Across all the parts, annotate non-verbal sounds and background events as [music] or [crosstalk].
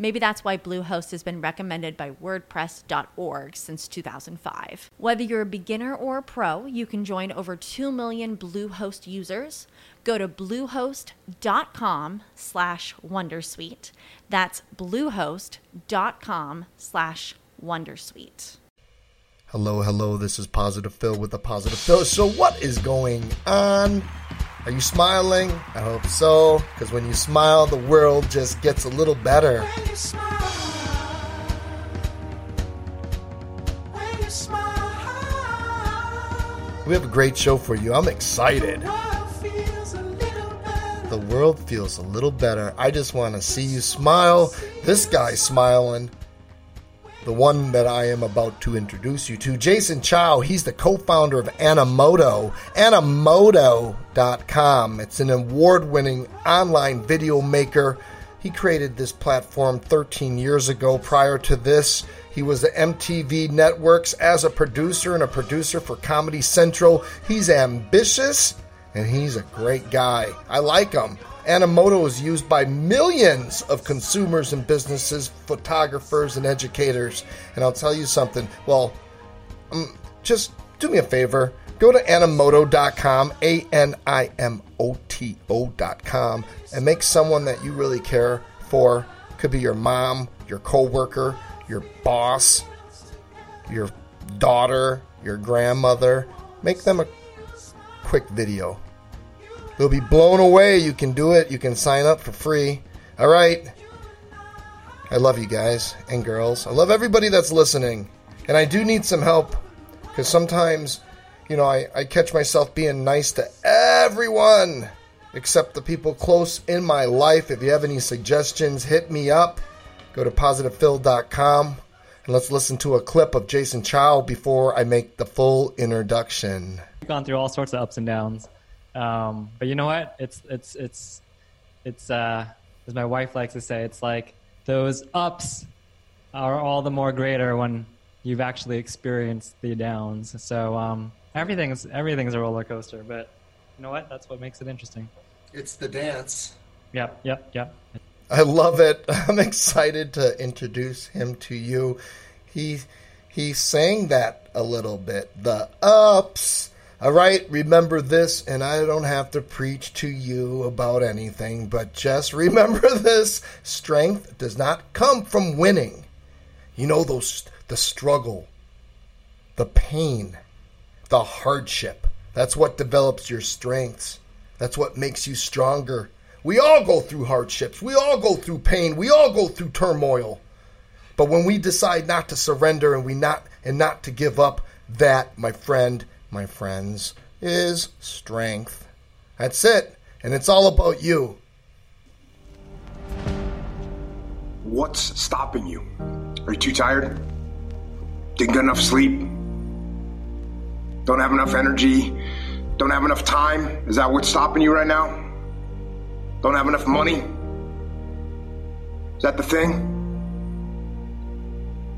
Maybe that's why Bluehost has been recommended by WordPress.org since 2005. Whether you're a beginner or a pro, you can join over 2 million Bluehost users. Go to bluehost.com slash Wondersuite. That's bluehost.com slash Wondersuite. Hello, hello. This is Positive Phil with the Positive Phil. So, what is going on? Are you smiling? I hope so, because when you smile, the world just gets a little better. We have a great show for you. I'm excited. The world feels a little better. I just want to see you smile. This guy's smiling the one that I am about to introduce you to. Jason Hsiao, he's the co founder of Animoto, Animoto.com. It's an award winning online video maker. He created this platform 13 years ago. Prior to this, he was the MTV Networks as a producer and a producer for Comedy Central. He's ambitious and he's a great guy. I like him. Animoto is used by millions of consumers and businesses, photographers, and educators. And I'll tell you something. Well, um, just do me a favor. Go to animoto.com, A N I M O T O.com, and make someone that you really care for. Could be your mom, your coworker, your boss, your daughter, your grandmother. Make them a quick video They'll be blown away. You can do it. You can sign up for free. All right. I love you guys and girls. I love everybody that's listening. And I do need some help because sometimes, you know, I, I catch myself being nice to everyone except the people close in my life. If you have any suggestions, hit me up. Go to positivephil.com and let's listen to a clip of Jason Hsiao before I make the full introduction. We've gone through all sorts of ups and downs. Um, but you know what? It's it's it's it's uh, as my wife likes to say, it's like those ups are all the more greater when you've actually experienced the downs. So um, everything's everything's a roller coaster, but you know what? That's what makes it interesting. It's the dance. Yep, yep, yep. I love it. [laughs] I'm excited to introduce him to you. He he sang that a little bit. The ups all right, remember this, and I don't have to preach to you about anything, but just [laughs] remember this strength does not come from winning. You know, those the struggle, the pain, the hardship. That's what develops your strengths. That's what makes you stronger. We all go through hardships. We all go through pain. We all go through turmoil. But when we decide not to surrender and we not and not to give up, that, my friend, my friends, is strength. That's it. And it's all about you. What's stopping you? Are you too tired? Didn't get enough sleep? Don't have enough energy? Don't have enough time? Is that what's stopping you right now? Don't have enough money? Is that the thing?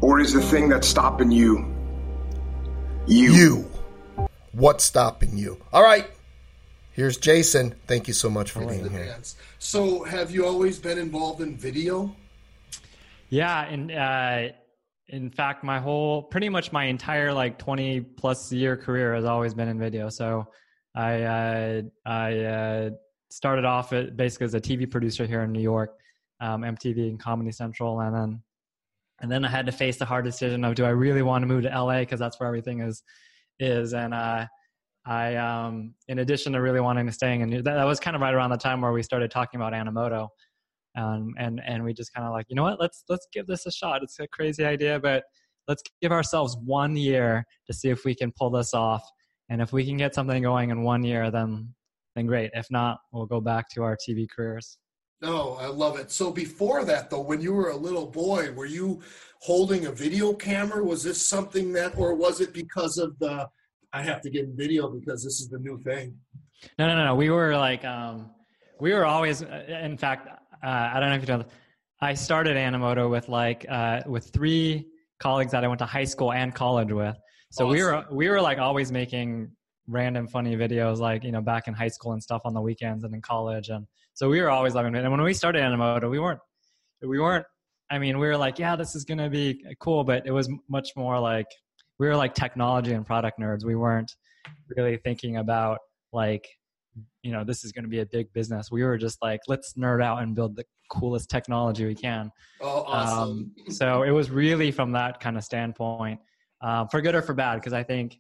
Or is the thing that's stopping you you? You. What's stopping you? All right. Here's Jason. Thank you so much for being here. Dance. So, have you always been involved in video? Yeah, and uh, in fact, my whole, pretty much my entire like 20 plus year career has always been in video. So, I uh, I uh, started off at, basically as a TV producer here in New York, um, MTV and Comedy Central, and then and then I had to face the hard decision of do I really want to move to LA because that's where everything is is. And uh, I, um, in addition to really wanting to stay in, that, that was kind of right around the time where we started talking about Animoto. um, and and we just kind of like you know what let's let's give this a shot it's a crazy idea but let's give ourselves one year to see if we can pull this off and if we can get something going in one year then then great if not we'll go back to our tv careers no i love it. So before that though when you were a little boy were you holding a video camera? Was this something that or was it because of the i have to get video because this is the new thing? No no no no. We were like um we were always uh, in fact uh, i don't know if you know i started animoto with like uh, with three colleagues that I went to high school and college with. So awesome. we were we were like always making random funny videos like you know back in high school and stuff on the weekends and in college and so we were always loving it. And when we started animoto we weren't we weren't i mean we were like yeah this is going to be cool but it was much more like we were like technology and product nerds. We weren't really thinking about like you know this is going to be a big business. We were just like let's nerd out and build the coolest technology we can. Oh awesome. Um, so it was really from that kind of standpoint uh, for good or for bad because i think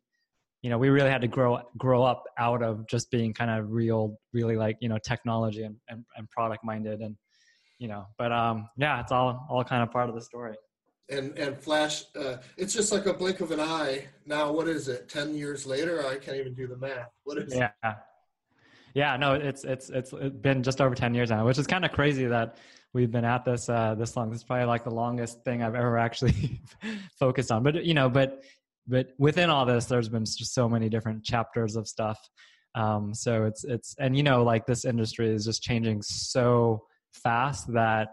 you know we really had to grow grow up out of just being kind of real really like you know technology and, and, and product minded and you know but um yeah it's all all kind of part of the story and and flash uh, it's just like a blink of an eye now what is it 10 years later i can't even do the math what is yeah it? Yeah, no, it's it's it's been just over ten years now, which is kind of crazy that we've been at this uh, this long. This is probably like the longest thing I've ever actually [laughs] focused on. But you know, but but within all this, there's been just so many different chapters of stuff. Um, so it's it's and you know, like this industry is just changing so fast that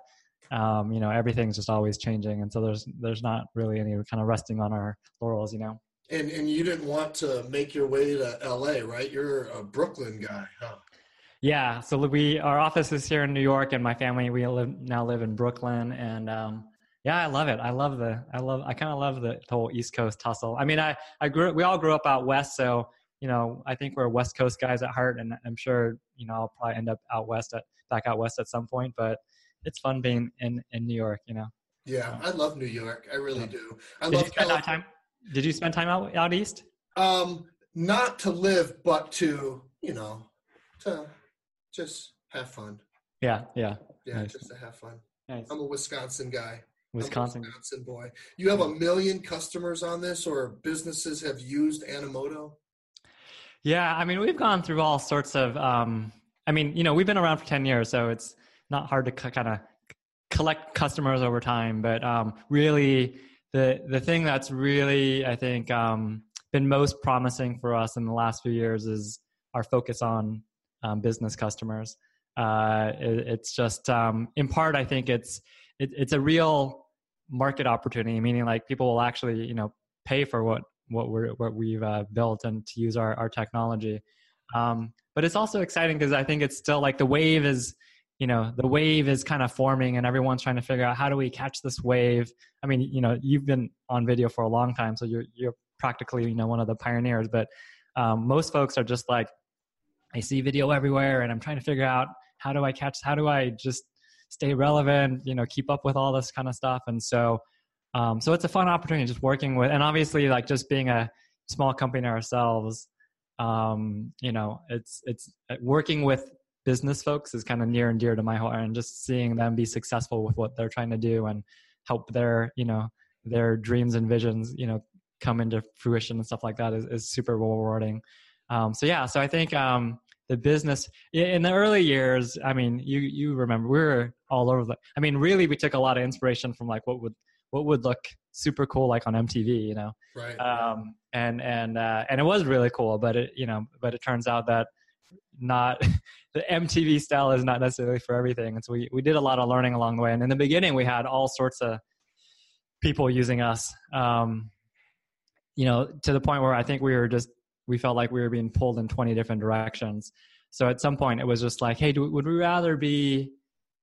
um, you know everything's just always changing, and so there's there's not really any kind of resting on our laurels, you know. And and you didn't want to make your way to LA, right? You're a Brooklyn guy, huh? Yeah. So we our office is here in New York, and my family we live now live in Brooklyn, and um, yeah, I love it. I love the I love I kind of love the whole East Coast hustle. I mean, I I grew we all grew up out west, so you know I think we're West Coast guys at heart, and I'm sure you know I'll probably end up out west at back out west at some point, but it's fun being in in New York, you know. Yeah, I love New York. I really do. I Did love you spend time did you spend time out out east? Um, not to live, but to you know, to just have fun. Yeah, yeah, yeah, nice. just to have fun. Nice. I'm a Wisconsin guy. Wisconsin. Wisconsin boy. You have a million customers on this, or businesses have used Animoto. Yeah, I mean, we've gone through all sorts of. Um, I mean, you know, we've been around for ten years, so it's not hard to c- kind of collect customers over time. But um, really, the the thing that's really I think um, been most promising for us in the last few years is our focus on um, business customers. Uh, it, it's just um, in part I think it's it, it's a real market opportunity, meaning like people will actually you know pay for what what we're what we've uh, built and to use our our technology. Um, but it's also exciting because I think it's still like the wave is you know the wave is kind of forming and everyone's trying to figure out how do we catch this wave i mean you know you've been on video for a long time so you're you're practically you know one of the pioneers but um, most folks are just like i see video everywhere and i'm trying to figure out how do i catch how do i just stay relevant you know keep up with all this kind of stuff. And so um, so it's a fun opportunity just working with and obviously like just being a small company ourselves um, you know it's it's uh, working with business folks is kind of near and dear to my heart and just seeing them be successful with what they're trying to do and help their you know their dreams and visions you know come into fruition and stuff like that is, is super rewarding. Um, so yeah so i think um, the business in the early years i mean you you remember we were all over the i mean really we took a lot of inspiration from like what would what would look super cool like on mtv you know right um, and and uh, and it was really cool but it you know but it turns out that not [laughs] the MTV style is not necessarily for everything. And so we, we did a lot of learning along the way. And in the beginning, we had all sorts of people using us, um, you know, to the point where I think we were just, we felt like we were being pulled in 20 different directions. So at some point it was just like, Hey, do, would we rather be,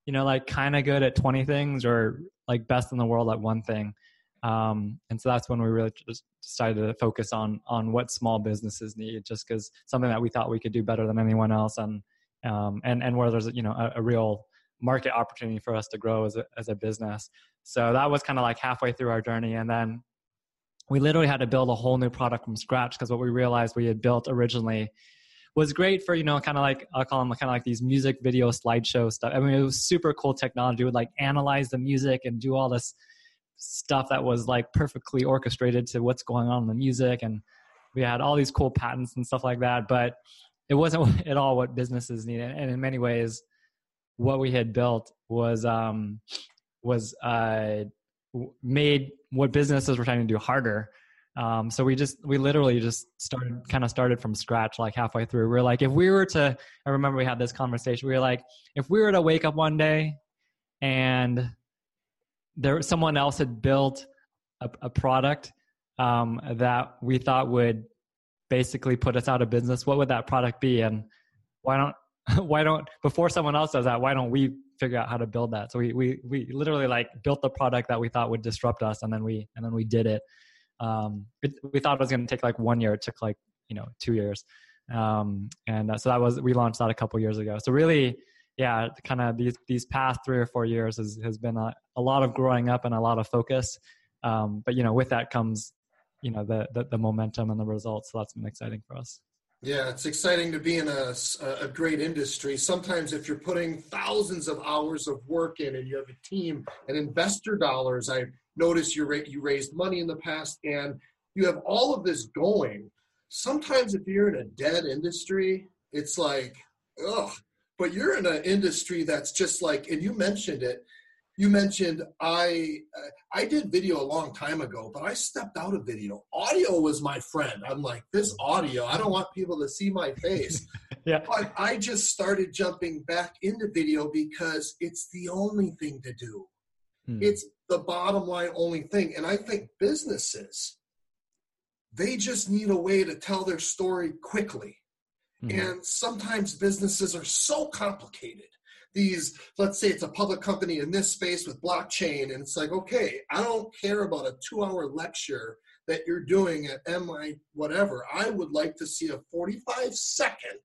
you know, like kind of good at 20 things or like best in the world at one thing? Um, and so that's when we really just decided to focus on on what small businesses need, just because something that we thought we could do better than anyone else, and um, and and where there's you know a, a, real market opportunity for us to grow as a as a business. So that was kind of like halfway through our journey, and then we literally had to build a whole new product from scratch because what we realized we had built originally was great for you know kind of like I'll call them kind of like these music video slideshow stuff. I mean, it was super cool technology. It would like analyze the music and do all this stuff that was like perfectly orchestrated to what's going on in the music, and we had all these cool patents and stuff like that. But it wasn't [laughs] at all what businesses needed, and in many ways, what we had built was um, was uh, made what businesses were trying to do harder um, so we just we literally just started kind of started from scratch like halfway through. We are like, if we were to, I remember we had this conversation. We were like, if we were to wake up one day and there someone else had built a, a product um, that we thought would basically put us out of business, what would that product be? And why don't [laughs] why don't before someone else does that, why don't we figure out how to build that? So we we we literally like built the product that we thought would disrupt us, and then we and then we did it um, it, we thought it was going to take like one year. It took like you know two years, um, and uh, so that was we launched that a couple years ago. So really, yeah, kind of these these past three or four years has has been a, a lot of growing up and a lot of focus. Um, but you know, with that comes you know the, the the momentum and the results. So that's been exciting for us. Yeah, it's exciting to be in a, a great industry. Sometimes, if you're putting thousands of hours of work in and you have a team and investor dollars, I notice you you raised money in the past and you have all of this going. Sometimes, if you're in a dead industry, it's like, ugh. But you're in an industry that's just like, and you mentioned it you mentioned I I did video a long time ago, but I stepped out of video. Audio was my friend. I'm like this audio. I don't want people to see my face. [laughs] yeah. But I just started jumping back into video because it's the only thing to do. Hmm. It's the bottom line only thing, and I think businesses they just need a way to tell their story quickly. Mm-hmm. And sometimes businesses are so complicated these let's say it's a public company in this space with blockchain and it's like okay i don't care about a two hour lecture that you're doing at mi whatever. I would like to see a 45 second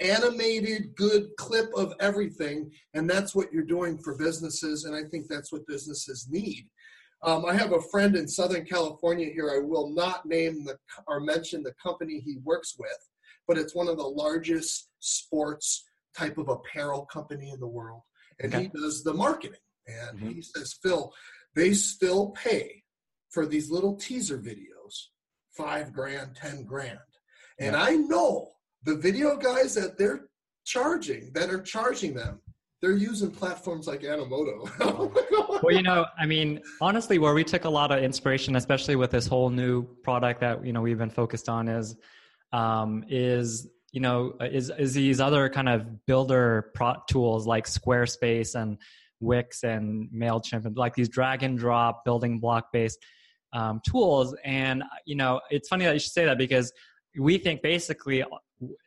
animated good clip of everything and that's what you're doing for businesses and i think that's what businesses need. Um, i have a friend in southern california here. I will not name the or mention the company he works with but it's one of the largest sports type of apparel company in the world, and okay. he does the marketing. And mm-hmm. he says, Phil, they still pay for these little teaser videos five grand, ten grand. And yeah. I know the video guys that they're charging, that are charging them, they're using platforms like Animoto. [laughs] Well, you know, I mean, honestly, where we took a lot of inspiration, especially with this whole new product that you know we've been focused on, is um, is you know is is these other kind of builder tools like Squarespace and Wix and Mailchimp and like these drag and drop building block based um, tools. And you know, it's funny that you should say that because we think basically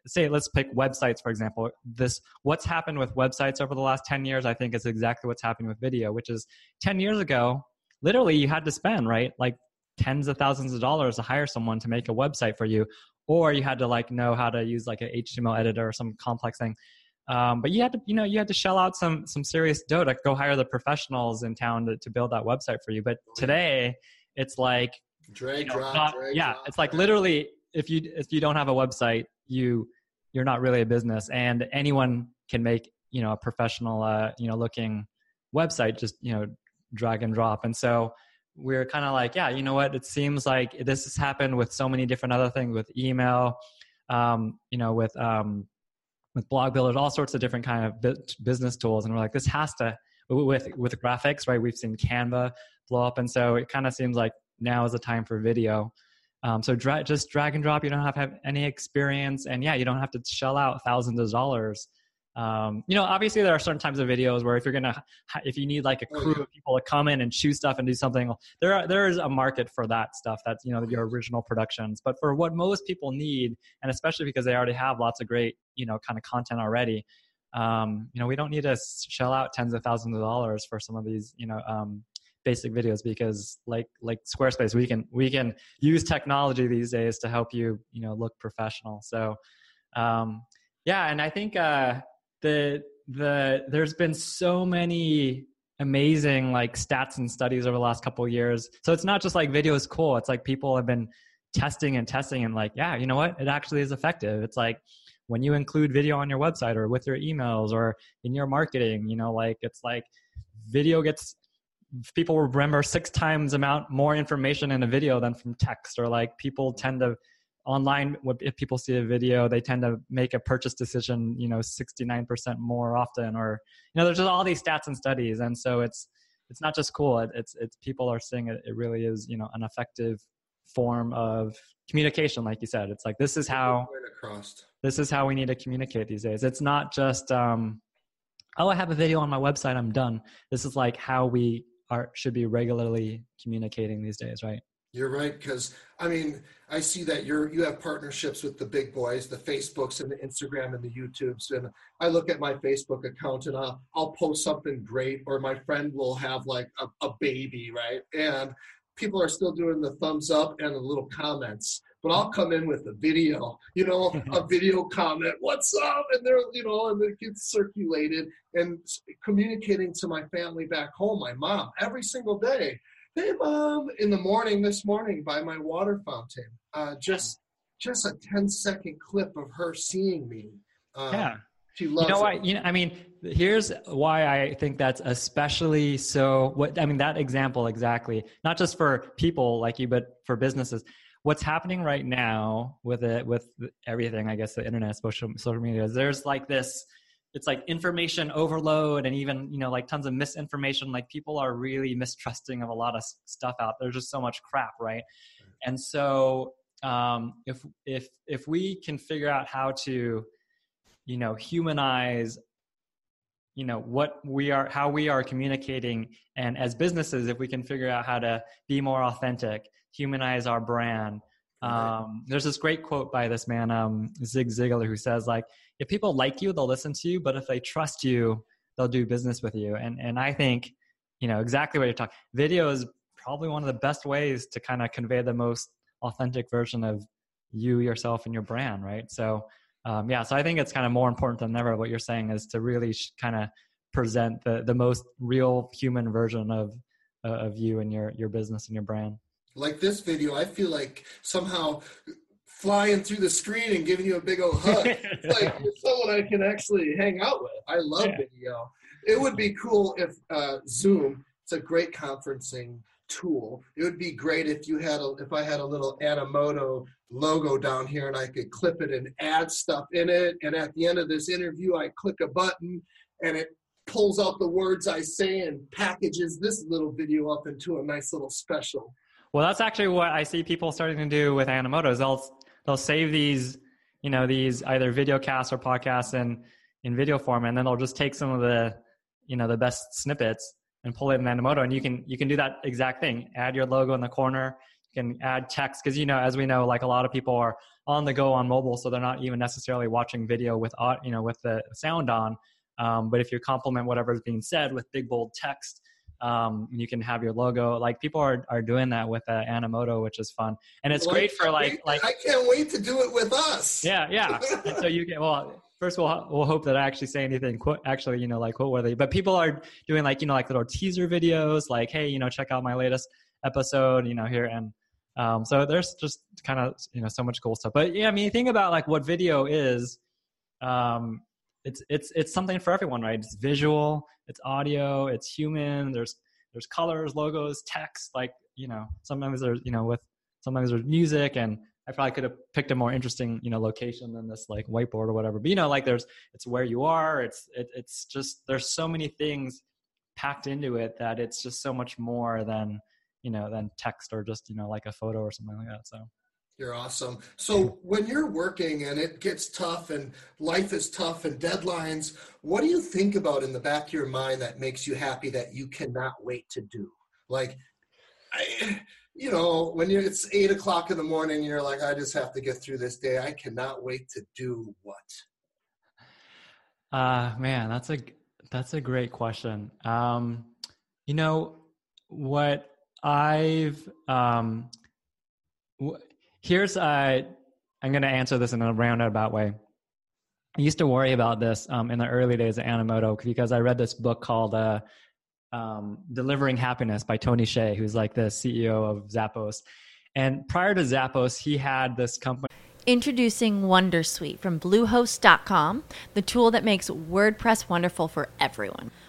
say let's pick websites for example this what's happened with websites over the last 10 years i think is exactly what's happening with video which is 10 years ago literally you had to spend right like tens of thousands of dollars to hire someone to make a website for you or you had to like know how to use like an html editor or some complex thing. Um, but you had to you know you had to shell out some some serious dough to go hire the professionals in town to, to build that website for you. But today it's like drag you know, drop, not, drag, yeah drop, it's like literally if you if you don't have a website you you're not really a business. And anyone can make you know a professional uh, you know looking website just you know drag and drop. And so we're kind of like, yeah, you know what? It seems like this has happened with so many different other things, with email, um, you know, with um, with blog builders, all sorts of different kind of business tools, and we're like, this has to with with graphics, right? We've seen Canva blow up, and so it kind of seems like now is the time for video. Um, so dra- just drag and drop. You don't have to have any experience, and yeah, you don't have to shell out thousands of dollars um, you know obviously there are certain types of videos where if you're gonna if you need like a oh, crew of people to come in and shoot stuff and do something there are, there is a market for that stuff that's you know your original productions. But for what most people need and especially because they already have lots of great you know kind of content already um, you know we don't need to shell out tens of thousands of dollars for some of these you know um, basic videos because like like squarespace we can we can use technology these days to help you you know look professional. So um, yeah and i think uh, the the there's been so many amazing like stats and studies over the last couple years. So it's not just like video is cool. It's like people have been testing and testing and like, yeah, you know what? It actually is effective. It's like when you include video on your website or with your emails or in your marketing, you know, like it's like video gets people remember six times amount more information in a video than from text or like people tend to online if people see a video they tend to make a purchase decision you know 69% more often or you know there's just all these stats and studies. And so it's it's not just cool. It, it's it's people are seeing it, it really is you know an effective form of communication like you said. It's like this is how this is how we need to communicate these days. It's not just um oh i have a video on my website i'm done. This is like how we are should be regularly communicating these days right you're right, because I mean, I see that you're you have partnerships with the big boys, the Facebooks and the Instagram and the YouTubes, and I look at my Facebook account and I'll I'll post something great, or my friend will have like a, a baby, right? And people are still doing the thumbs up and the little comments, but I'll come in with a video, you know, a [laughs] video comment, what's up? And they're, you know, and it gets circulated and communicating to my family back home, my mom, every single day hey mom in the morning this morning by my water fountain. Uh, just just a 10 second clip of her seeing me. Uh, yeah. she loves you know what you know i mean here's why i think that's especially so what i mean that example exactly not just for people like you but for businesses. What's happening right now with it with everything i guess the internet social social media is there's like this it's like information overload and even you know like tons of misinformation. Like people are really mistrusting of a lot of stuff out there's just so much crap right. And so um, if if if we can figure out how to you know humanize you know what we are how we are communicating and as businesses if we can figure out how to be more authentic humanize our brand um, there's this great quote by this man um, zig ziglar who says like if people like you, they'll listen to you, but if they trust you, they'll do business with you. And and I think, you know, exactly what you're talking. Video is probably one of the best ways to kind of convey the most authentic version of you yourself and your brand, right? So um, yeah, so I think it's kind of more important than ever. What you're saying is to really sh- kind of present the the most real human version of uh, of you and your your business and your brand. Like this video, I feel like somehow flying through the screen and giving you a big old hug. [laughs] it's like someone I can actually hang out with. I love yeah. video. It would be cool if uh, Zoom. It's a great conferencing tool. It would be great if you had a if I had a little Animoto logo down here and I could clip it and add stuff in it. And at the end of this interview, I click a button and it pulls out the words I say and packages this little video up into a nice little special. Well, that's actually what I see people starting to do with Animotos. They'll they'll save these, you know, these either video casts or podcasts in in video form, and then they'll just take some of the, you know, the best snippets and pull it in Animoto, and you can you can do that exact thing. Add your logo in the corner. You can add text because you know, as we know, like a lot of people are on the go on mobile, so they're not even necessarily watching video with you know with the sound on. Um, but if you complement whatever is being said with big bold text, um, you can have your logo. Like people are, are doing that with uh, Animoto, which is fun, and it's great for like like. I can't wait to do it with us. Yeah, yeah. so you can well. First, of all, we'll hope that I actually say anything. Quote, actually, you know, like quote worthy. But people are doing like you know like little teaser videos, like hey, you know, check out my latest episode, you know, here and um, so there's just kind of you know so much cool stuff. But yeah, I mean, think about like what video is. Um, it's it's it's something for everyone, right? It's visual, it's audio, it's human. There's there's colors, logos, text. Like you know, sometimes there's you know with sometimes there's music, and I probably could have picked a more interesting you know location than this like whiteboard or whatever. But you know, like there's it's where you are. It's it, it's just there's so many things packed into it that it's just so much more than you know than text or just you know like a photo or something like that. So. You're awesome. So when you're working and it gets tough and life is tough and deadlines, what do you think about in the back of your mind that makes you happy that you cannot wait to do? Like, I, you know, when you, it's eight o'clock in the morning, you're like, I just have to get through this day. I cannot wait to do what? Uh, man, that's a that's a great question. Um, you know what I've um, here's uh, I'm going to answer this in a roundabout way. I used to worry about this um, in the early days of Animoto because I read this book called uh, um, Delivering Happiness by Tony Hsieh, who's like the CEO of Zappos. And prior to Zappos, he had this company. Introducing Wondersuite from Bluehost.com, the tool that makes WordPress wonderful for everyone.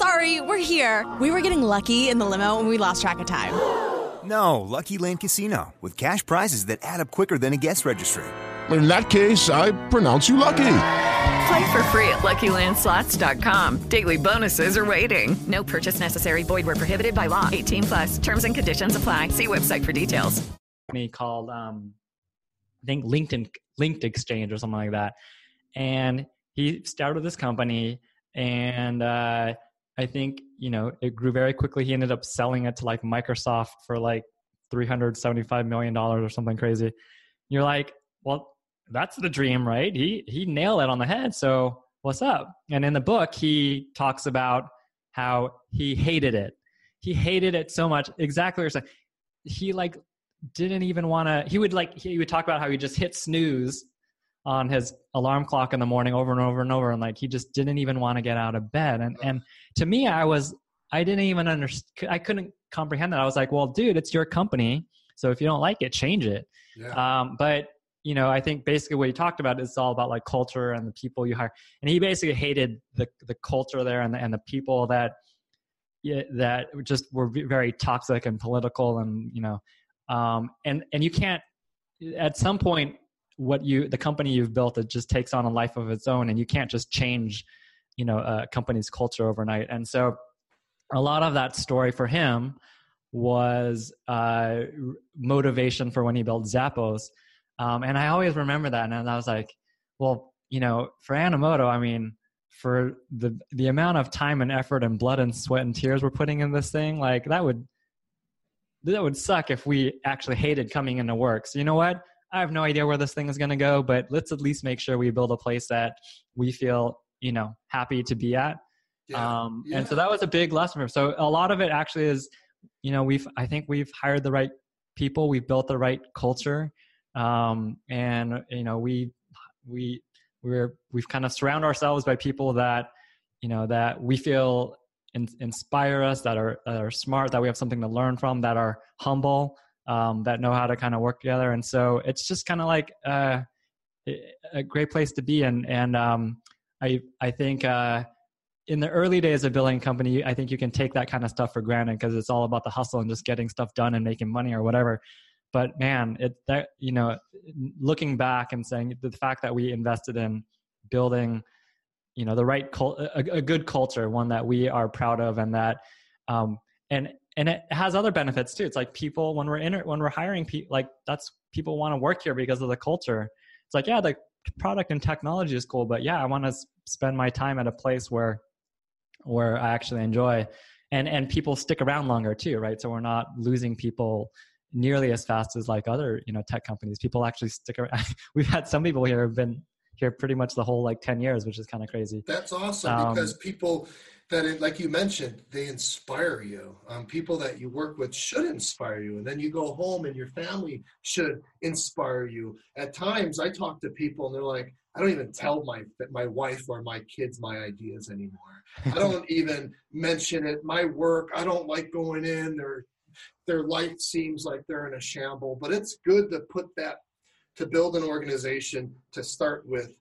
Sorry, sorry, we're here. We were getting lucky in the limo and we lost track of time. [gasps] No, Lucky Land Casino, with cash prizes that add up quicker than a guest registry. In that case, I pronounce you lucky. Play for free at LuckyLandSlots.com. Daily bonuses are waiting. No purchase necessary. Void where prohibited by law. 18 plus. Terms and conditions apply. See website for details. company called um, I think LinkedIn Linked Exchange or something like that. And he started this company, and uh, I think you know it grew very quickly. He ended up selling it to like Microsoft for like three hundred seventy five million dollars or something crazy. You're like, well, that's the dream, right? He he nailed it on the head. So what's up? And in the book, he talks about how he hated it. He hated it so much. Exactly what. He like didn't even want to. He would like he would talk about how he just hit snooze on his alarm clock in the morning over and over and over, and like he just didn't even want to get out of bed. And and to me, I was I didn't even understand. I couldn't comprehend that. I was like, well, dude, it's your company. So if you don't like it, change it. Yeah. Um, but you know, I think basically what he talked about is all about like culture and the people you hire. And he basically hated the the culture there and the, and the people that yeah, that just were very toxic and political and you know, um, and and you can't at some point what you the company you've built it just takes on a life of its own and you can't just change you know a company's culture overnight. And so a lot of that story for him was uh, motivation for when he built Zappos. Um, and I always remember that. And I was like, well, you know, for Animoto, I mean, for the the amount of time and effort and blood and sweat and tears we're putting in this thing, like that would that would suck if we actually hated coming into work. So you know what? I have no idea where this thing is going to go, but let's at least make sure we build a place that we feel, you know, happy to be at. Yeah. Um, And so that was a big lesson for. So a lot of it actually is, you know, we've I think we've hired the right people, we've built the right culture, um, and you know we we we're we've kind of surround ourselves by people that you know that we feel in, inspire us, that are that are smart, that we have something to learn from, that are humble, um, that know how to kind of work together. And so it's just kind of like uh, a great place to be. And and um, I I think. Uh, in the early days of building a company, I think you can take that kind of stuff for granted because it's all about the hustle and just getting stuff done and making money or whatever. But man, it that you know, looking back and saying the fact that we invested in building, you know, the right cult, a, a good culture, one that we are proud of, and that, um, and and it has other benefits too. It's like people when we're in it, when we're hiring people, like that's people want to work here because of the culture. It's like yeah, the product and technology is cool, but yeah, I want to spend my time at a place where where I actually enjoy. And and people stick around longer too, right? So we're not losing people nearly as fast as like other, you know, tech companies. People actually stick around. [laughs] We've had some people here have been here pretty much the whole like 10 years, which is kind of crazy. That's awesome Um, because people that, it, like you mentioned, they inspire you. Um, people that you work with should inspire you, and then you go home and your family should inspire you. At times, I talk to people and they're like, "I don't even tell my my wife or my kids my ideas anymore. I [laughs] don't even mention it. My work, I don't like going in. Their their life seems like they're in a shamble. But it's good to put that to build an organization to start with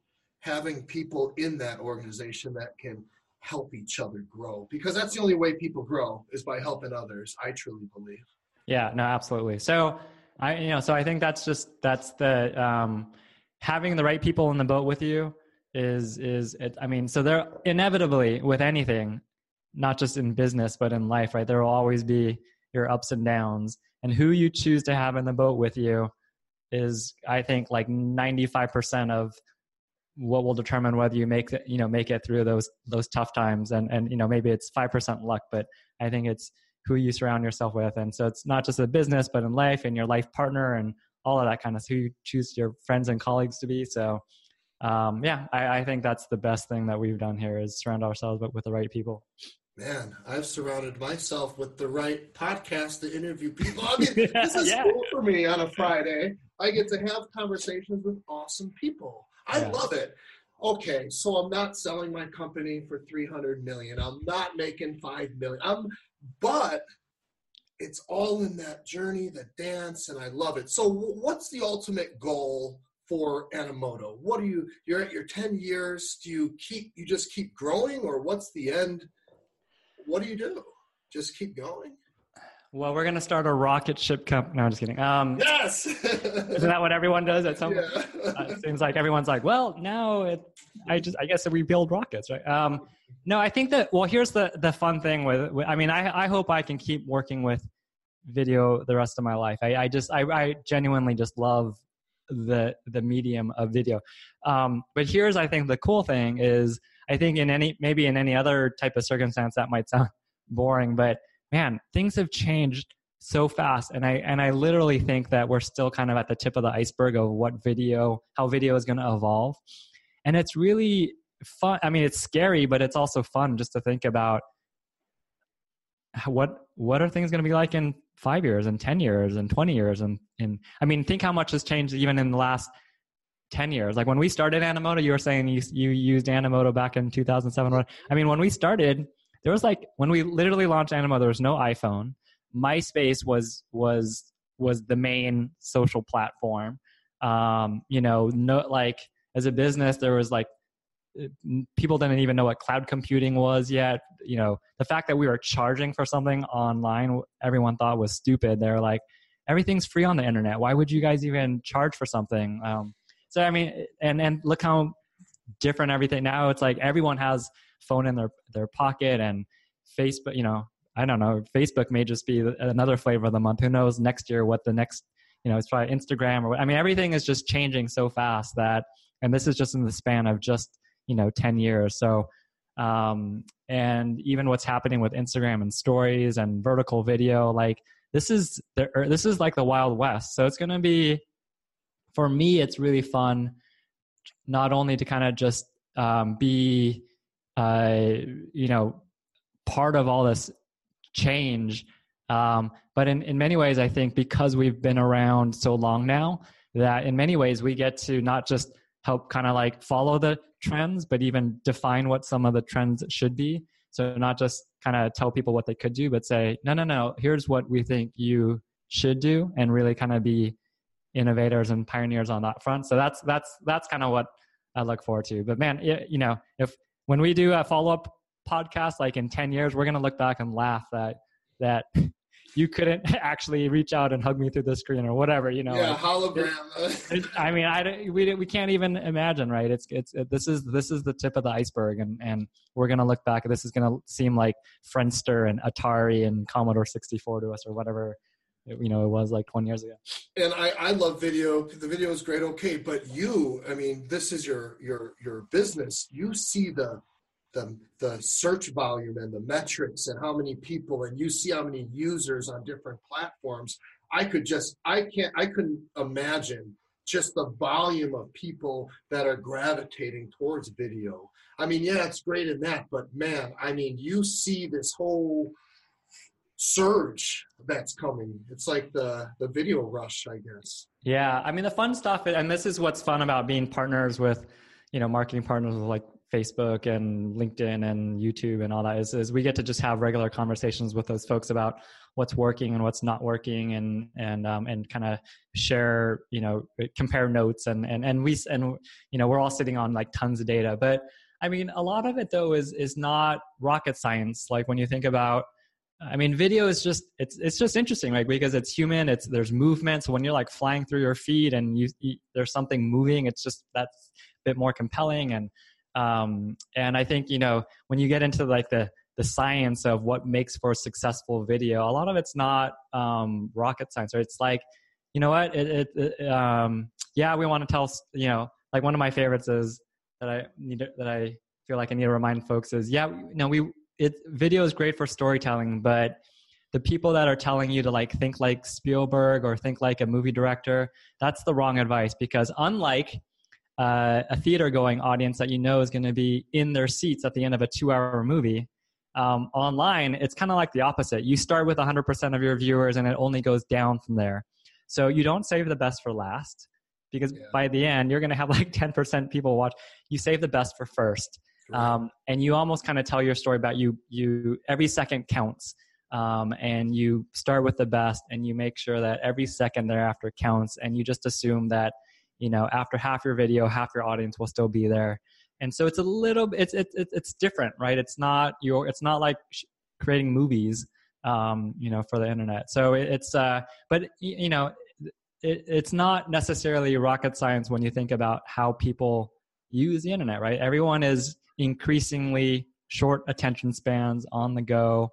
having people in that organization that can help each other grow because that's the only way people grow is by helping others. I truly believe. Yeah, no, absolutely. So I, you know, so I think that's just that's the um, having the right people in the boat with you is is it. I mean, so there inevitably with anything, not just in business but in life, right? There will always be your ups and downs, and who you choose to have in the boat with you is, I think, like ninety five percent of what will determine whether you make it, you know make it through those those tough times and and you know maybe it's 5% luck but i think it's who you surround yourself with and so it's not just a business but in life and your life partner and all of that kind of who you choose your friends and colleagues to be so um, yeah I, I think that's the best thing that we've done here is surround ourselves but with the right people Man, I've surrounded myself with the right podcast to interview people. [laughs] I mean, this is yeah. cool for me on a Friday. I get to have conversations with awesome people. I yeah. love it. Okay, so I'm not selling my company for 300 million. I'm not making 5 million. I'm but it's all in that journey, the dance, and I love it. So what's the ultimate goal for Animoto? What do you you're at your 10 years, do you keep you just keep growing or what's the end? What do you do? Just keep going? Well, we're gonna start a rocket ship company. No, I'm just kidding. Um, yes, [laughs] isn't that what everyone does at some? Yeah. uh, it seems like everyone's like, well, now it, I just, I guess we build rockets, right? Um, no, I think that. Well, here's the the fun thing with. with I mean, I I hope I can keep working with video the rest of my life. I, I just, I, I genuinely just love the the medium of video. Um, but here's, I think, the cool thing is, I think in any maybe in any other type of circumstance that might sound [laughs] boring, but man, things have changed so fast. And i and i literally think that we're still kind of at the tip of the iceberg of what video how video is going to evolve. And it's really fun i mean it's scary but it's also fun just to think about what what are things going to be like in five years and 10 years and 20 years and, and i mean think how much has changed even in the last 10 years. Like when we started animoto you were saying you, you used animoto back in 2007 i mean when we started there was like when we literally launched Animo, there was no iPhone. MySpace was was was the main social platform. Um, you know, no like as a business, there was like people didn't even know what cloud computing was yet. You know, the fact that we were charging for something online, everyone thought was stupid. They're like, everything's free on the internet. Why would you guys even charge for something? Um, so I mean, and and look how different everything now. It's like everyone has phone in their their pocket and Facebook. You know, I don't know. Facebook may just be another flavor of the month. Who knows next year what the next you know it's probably Instagram or I mean everything is just changing so fast that and this is just in the span of just you know 10 years so um, and even what's happening with Instagram and stories and vertical video like this is the this is like the wild west so it's going to be for me it's really fun not only to kind of just um, be uh, you know, part of all this change. Um, but in, in many ways, I think because we've been around so long now, that in many ways we get to not just help kind of like follow the trends, but even define what some of the trends should be. So not just kind of tell people what they could do, but say, no, no, no, here's what we think you should do, and really kind of be innovators and pioneers on that front. So that's that's that's kind of what I look forward to. But man, you know, if when we do a follow up podcast, like in 10 years, we're going to look back and laugh that, that [laughs] you couldn't [laughs] actually reach out and hug me through the screen or whatever, you know. Yeah, like, hologram. It, I mean, I, we, we can't even imagine, right? It's, it's, it, this is, this is the tip of the iceberg and, and we're going to look back. This is going to seem like Friendster and Atari and Commodore 64 to us or whatever you know it was like 20 years ago. And i i love video. The video is great okay but you i mean this is your your your business. You see the the the search volume and the metrics and how many people and you see how many users on different platforms. I could just i can't i couldn't imagine just the volume of people that are gravitating towards video. I mean yeah it's great in that but man i mean you see this whole surge that's coming. It's like the the video rush, I guess. Yeah, I mean the fun stuff, and this is what's fun about being partners with, you know, marketing partners with like Facebook and LinkedIn and YouTube and all that is, is we get to just have regular conversations with those folks about what's working and what's not working and and um, and kind of share you know compare notes and and and we and you know we're all sitting on like tons of data but I mean, a lot of it though is is not rocket science. Like when you think about, I mean, video is just it's it's just interesting, like because it's human. It's there's movement. So when you're like flying through your feed and you, you there's something moving, it's just that's a bit more compelling. And um and I think you know when you get into like the the science of what makes for a successful video, a lot of it's not um rocket science. Or it's like, you know what, it, it, it um yeah, we want to tell you know like one of my favorites is that I need that I feel like I need to remind folks is yeah, know, we it video is great for storytelling, but the people that are telling you to like think like Spielberg or think like a movie director, that's the wrong advice because unlike uh, a theater going audience that you know is going to be in their seats at the end of a two hour movie, um, online, it's kind of like the opposite. You start with 100% of your viewers and it only goes down from there. So you don't save the best for last because yeah. by the end you're going to have like 10% people watch you save the best for first um, and you almost kind of tell your story about you you every second counts. Um, and you start with the best and you make sure that every second thereafter counts and you just assume that you know after half your video half your audience will still be there. And so it's a little it's it's it's different right? It's not your it's not like creating movies um, you know for the internet. So it's uh but you know it, it's not necessarily rocket science when you think about how people use the internet, right? Everyone is increasingly short attention spans on the go.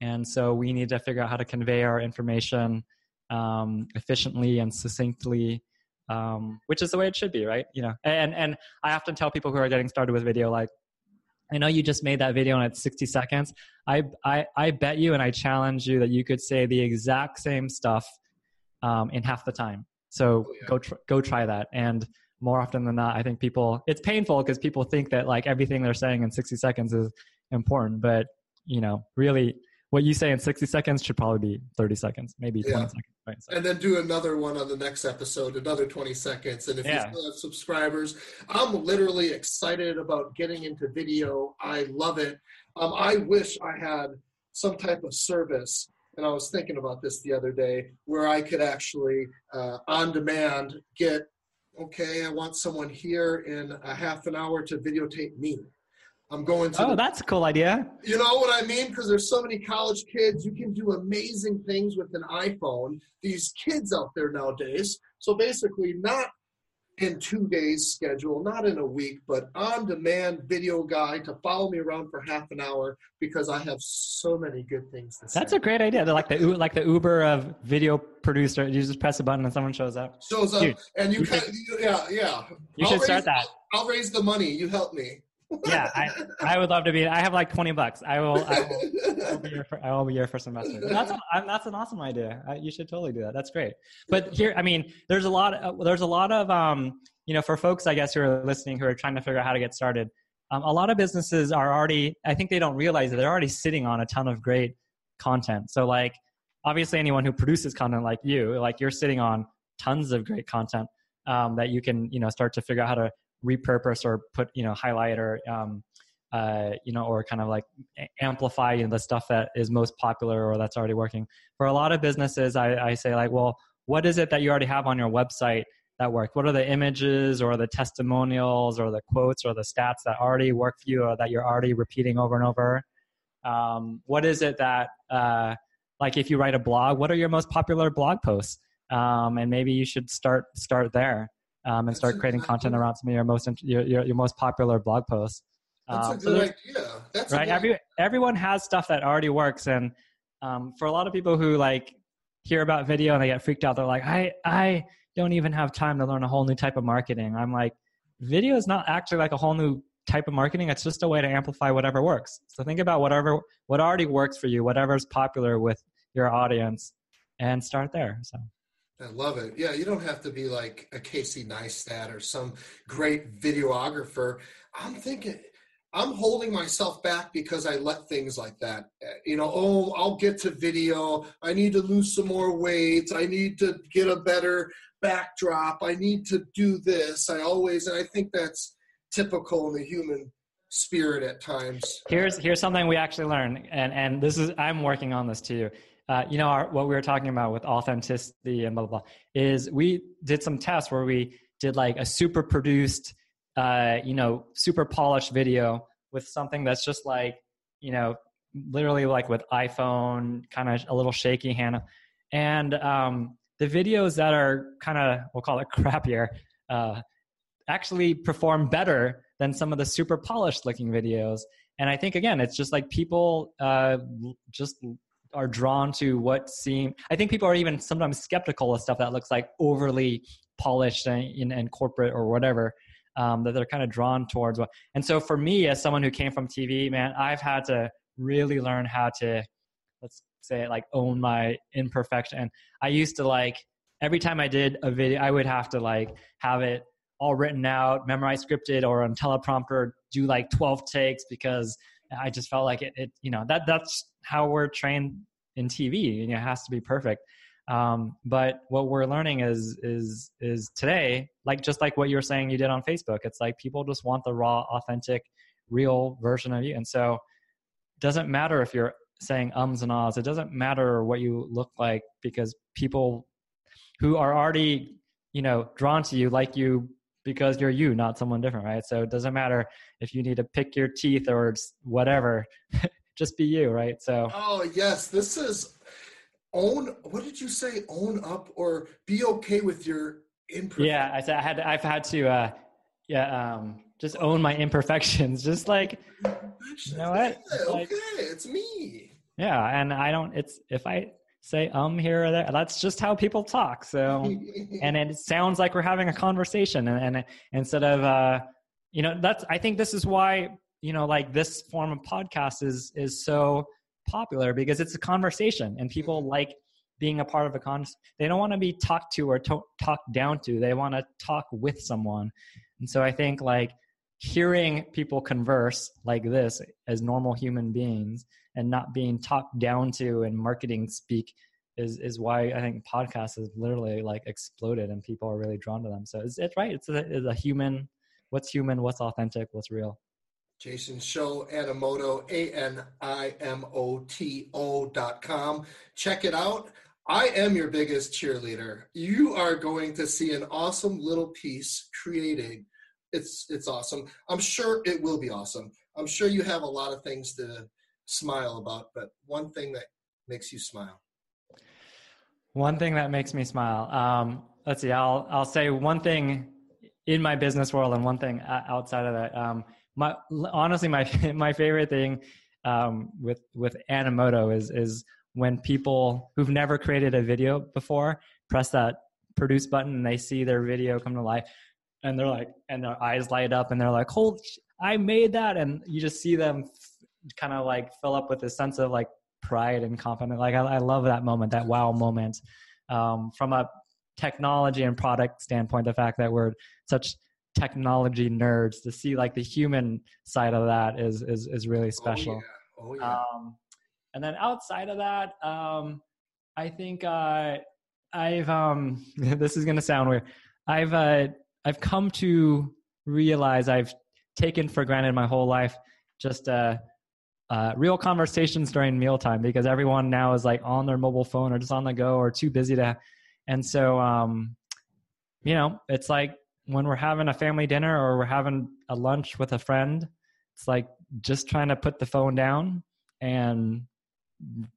And so we need to figure out how to convey our information um, efficiently and succinctly, um, which is the way it should be, right? You know, and, and I often tell people who are getting started with video, like, I know you just made that video and it's 60 seconds. I, I, I bet you and I challenge you that you could say the exact same stuff um, in half the time. So oh, yeah. go tr- go try that. And more often than not, I think people it's painful because people think that like everything they're saying in 60 seconds is important, but you know, really what you say in 60 seconds should probably be 30 seconds, maybe 20 yeah. seconds. Right, so. And then do another one on the next episode, another 20 seconds. And if yeah. you still have subscribers, I'm literally excited about getting into video. I love it. Um, I wish I had some type of service and I was thinking about this the other day, where I could actually uh, on demand get, okay, I want someone here in a half an hour to videotape me. I'm going to. Oh, the, that's a cool idea. You know what I mean? Because there's so many college kids. You can do amazing things with an iPhone. These kids out there nowadays. So basically, not in two days schedule, not in a week, but on demand video guy to follow me around for half an hour because I have so many good things to say. That's a great idea. They're like the like the Uber of video producer. You just press a button and someone shows up. Shows up, Dude, and you, you can, should, yeah, yeah. You I'll should raise, start that. I'll raise the money. You help me yeah, I, I would love to be. I have like twenty bucks. I will. I will, I will be your. For, I will be your first investor. That's that's an awesome idea. I, you should totally do that. That's great. But here, I mean, there's a lot. Of, there's a lot of um, you know, for folks I guess who are listening who are trying to figure out how to get started. Um, a lot of businesses are already. I think they don't realize that they're already sitting on a ton of great content. So like, obviously, anyone who produces content like you, like you're sitting on tons of great content um, that you can you know start to figure out how to repurpose or put you know highlight or um, uh, you know or kind of like amplify you know, the stuff that is most popular or that's already working. For a lot of businesses I, I say like well what is it that you already have on your website that worked what are the images or the testimonials or the quotes or the stats that already work for you or that you're already repeating over and over? Um, what is it that uh, like if you write a blog what are your most popular blog posts? Um, and maybe you should start start there um, and start creating content around some of your most your, your, your most popular blog posts. That's um, a good idea. That's right. Every, everyone has stuff that already works, and um, for a lot of people who like hear about video and they get freaked out, they're like, I I don't even have time to learn a whole new type of marketing. I'm like, video is not actually like a whole new type of marketing. It's just a way to amplify whatever works. So think about whatever what already works for you, whatever's popular with your audience, and start there. So. I love it. Yeah, you don't have to be like a Casey Neistat or some great videographer. I'm thinking, I'm holding myself back because I let things like that. Eh, you know, oh, I'll get to video. I need to lose some more weight. I need to get a better backdrop. I need to do this. I always, and I think that's typical in the human spirit at times. Here's here's something we actually learned, and and this is I'm working on this too uh, you know, our, what we were talking about with authenticity and blah, blah, blah, is we did some tests where we did like a super produced uh, you know, super polished video with something that's just like, you know, literally like with iPhone, kind of a little shaky hand. And um, the videos that are kind of, we'll call it [laughs] crappier, uh, actually perform better than some of the super polished looking videos. And I think, again, it's just like people uh, just are drawn to what seem i think people are even sometimes skeptical of stuff that looks like overly polished and, and corporate or whatever um, that they're kind of drawn towards and so for me as someone who came from tv man i've had to really learn how to let's say like own my imperfection and i used to like every time i did a video i would have to like have it all written out memorize scripted or on teleprompter do like 12 takes because i just felt like it, it you know that that's how we're trained in tv and it has to be perfect um, but what we're learning is is is today like just like what you were saying you did on facebook it's like people just want the raw authentic real version of you and so doesn't matter if you're saying ums and ahs. It doesn't matter what you look like because people who are already, you know, drawn to you like you because you're you, not someone different, right? So it doesn't matter if you need to pick your teeth or whatever. [laughs] Just be you, right? So Oh, yes, this is own what did you say? Own up or be okay with your imperfections. Yeah, I said I had I've had to uh yeah, um just own my imperfections. [laughs] Just like you know what? Yeah, like, okay, it's me. Yeah, and I don't. It's if I say um here or there, that's just how people talk. So, [laughs] and it sounds like we're having a conversation, and, and instead of uh, you know, that's I think this is why you know like this form of podcast is is so popular because it's a conversation and people mm-hmm. like being a part of a con they don't want to be talked to or to- talked down to they want to talk with someone and so i think like hearing people converse like this as normal human beings and not being talked down to in marketing speak is is why I think podcasts has literally like exploded and people are really drawn to them. So it's, it's right. It's a, it's a human. What's human? What's authentic? What's real? Jason Hsiao Animoto, A N I M O T O dot com. Check it out. I am your biggest cheerleader. You are going to see an awesome little piece created. it's it's awesome. I'm sure it will be awesome. I'm sure you have a lot of things to smile about, but one thing that makes you smile. One thing that makes me smile. Um, let's see. I'll I'll say one thing in my business world and one thing outside of that. Um, my honestly, my [laughs] my favorite thing um, with with Animoto is is when people who've never created a video before press that produce button and they see their video come to life and they're like, and their eyes light up, and they're like, "Holy, I made that!" And you just see them kind of like fill up with a sense of like pride and confidence. Like I, I love that moment, that wow moment. Um, from a technology and product standpoint, the fact that we're such technology nerds to see like the human side of that is is is really special. Oh yeah. Oh, yeah. Um, and then outside of that, um, I think uh, I've um, [laughs] this is gonna sound weird. I've uh, I've come to realize I've taken for granted my whole life just uh, uh, real conversations during mealtime because everyone now is like on their mobile phone or just on the go or too busy to. And so, um, you know, it's like when we're having a family dinner or we're having a lunch with a friend, it's like just trying to put the phone down and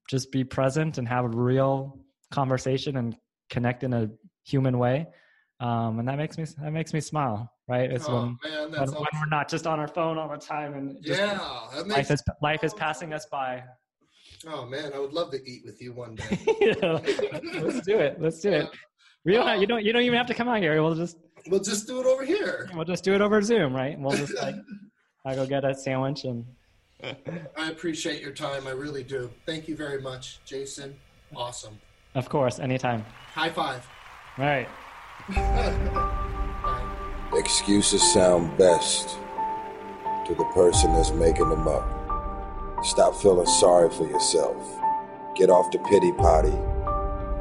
just be present and have a real conversation and connect in a human way um, and that makes me that makes me smile right? It's oh, when, man, when, when, we're not just on our phone all the time and yeah makes, life is life is passing us by. Oh man i would love to eat with you one day. [laughs] Let's do it let's do yeah. it we don't have, you don't you don't even have to come out here. We'll just we'll just do it over here. we'll just do it over zoom right? We'll just like [laughs] i go get a sandwich and i appreciate your time i really do. Thank you very much jason. Awesome. Of course anytime. High five. All right Excuses sound best to the person that's making them up. Stop feeling sorry for yourself. Get off the pity potty.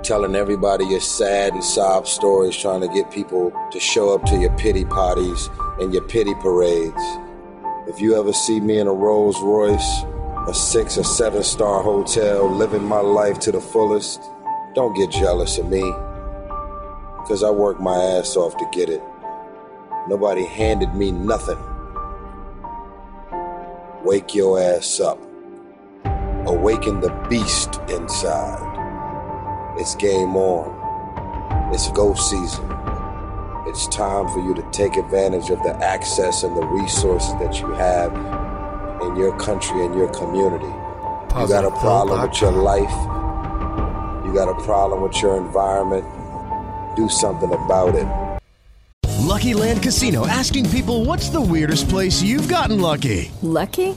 Telling everybody your sad and sob stories, trying to get people to show up to your pity potties and your pity parades. If you ever see me in a Rolls Royce, a six or seven star hotel, living my life to the fullest, don't get jealous of me because I work my ass off to get it. Nobody handed me nothing. Wake your ass up. Awaken the beast inside. It's game on. It's go season. It's time for you to take advantage of the access and the resources that you have in your country and your community. You got a problem with your life. You got a problem with your environment. Do something about it. LuckyLand Casino asking people what's the weirdest place you've gotten lucky? Lucky?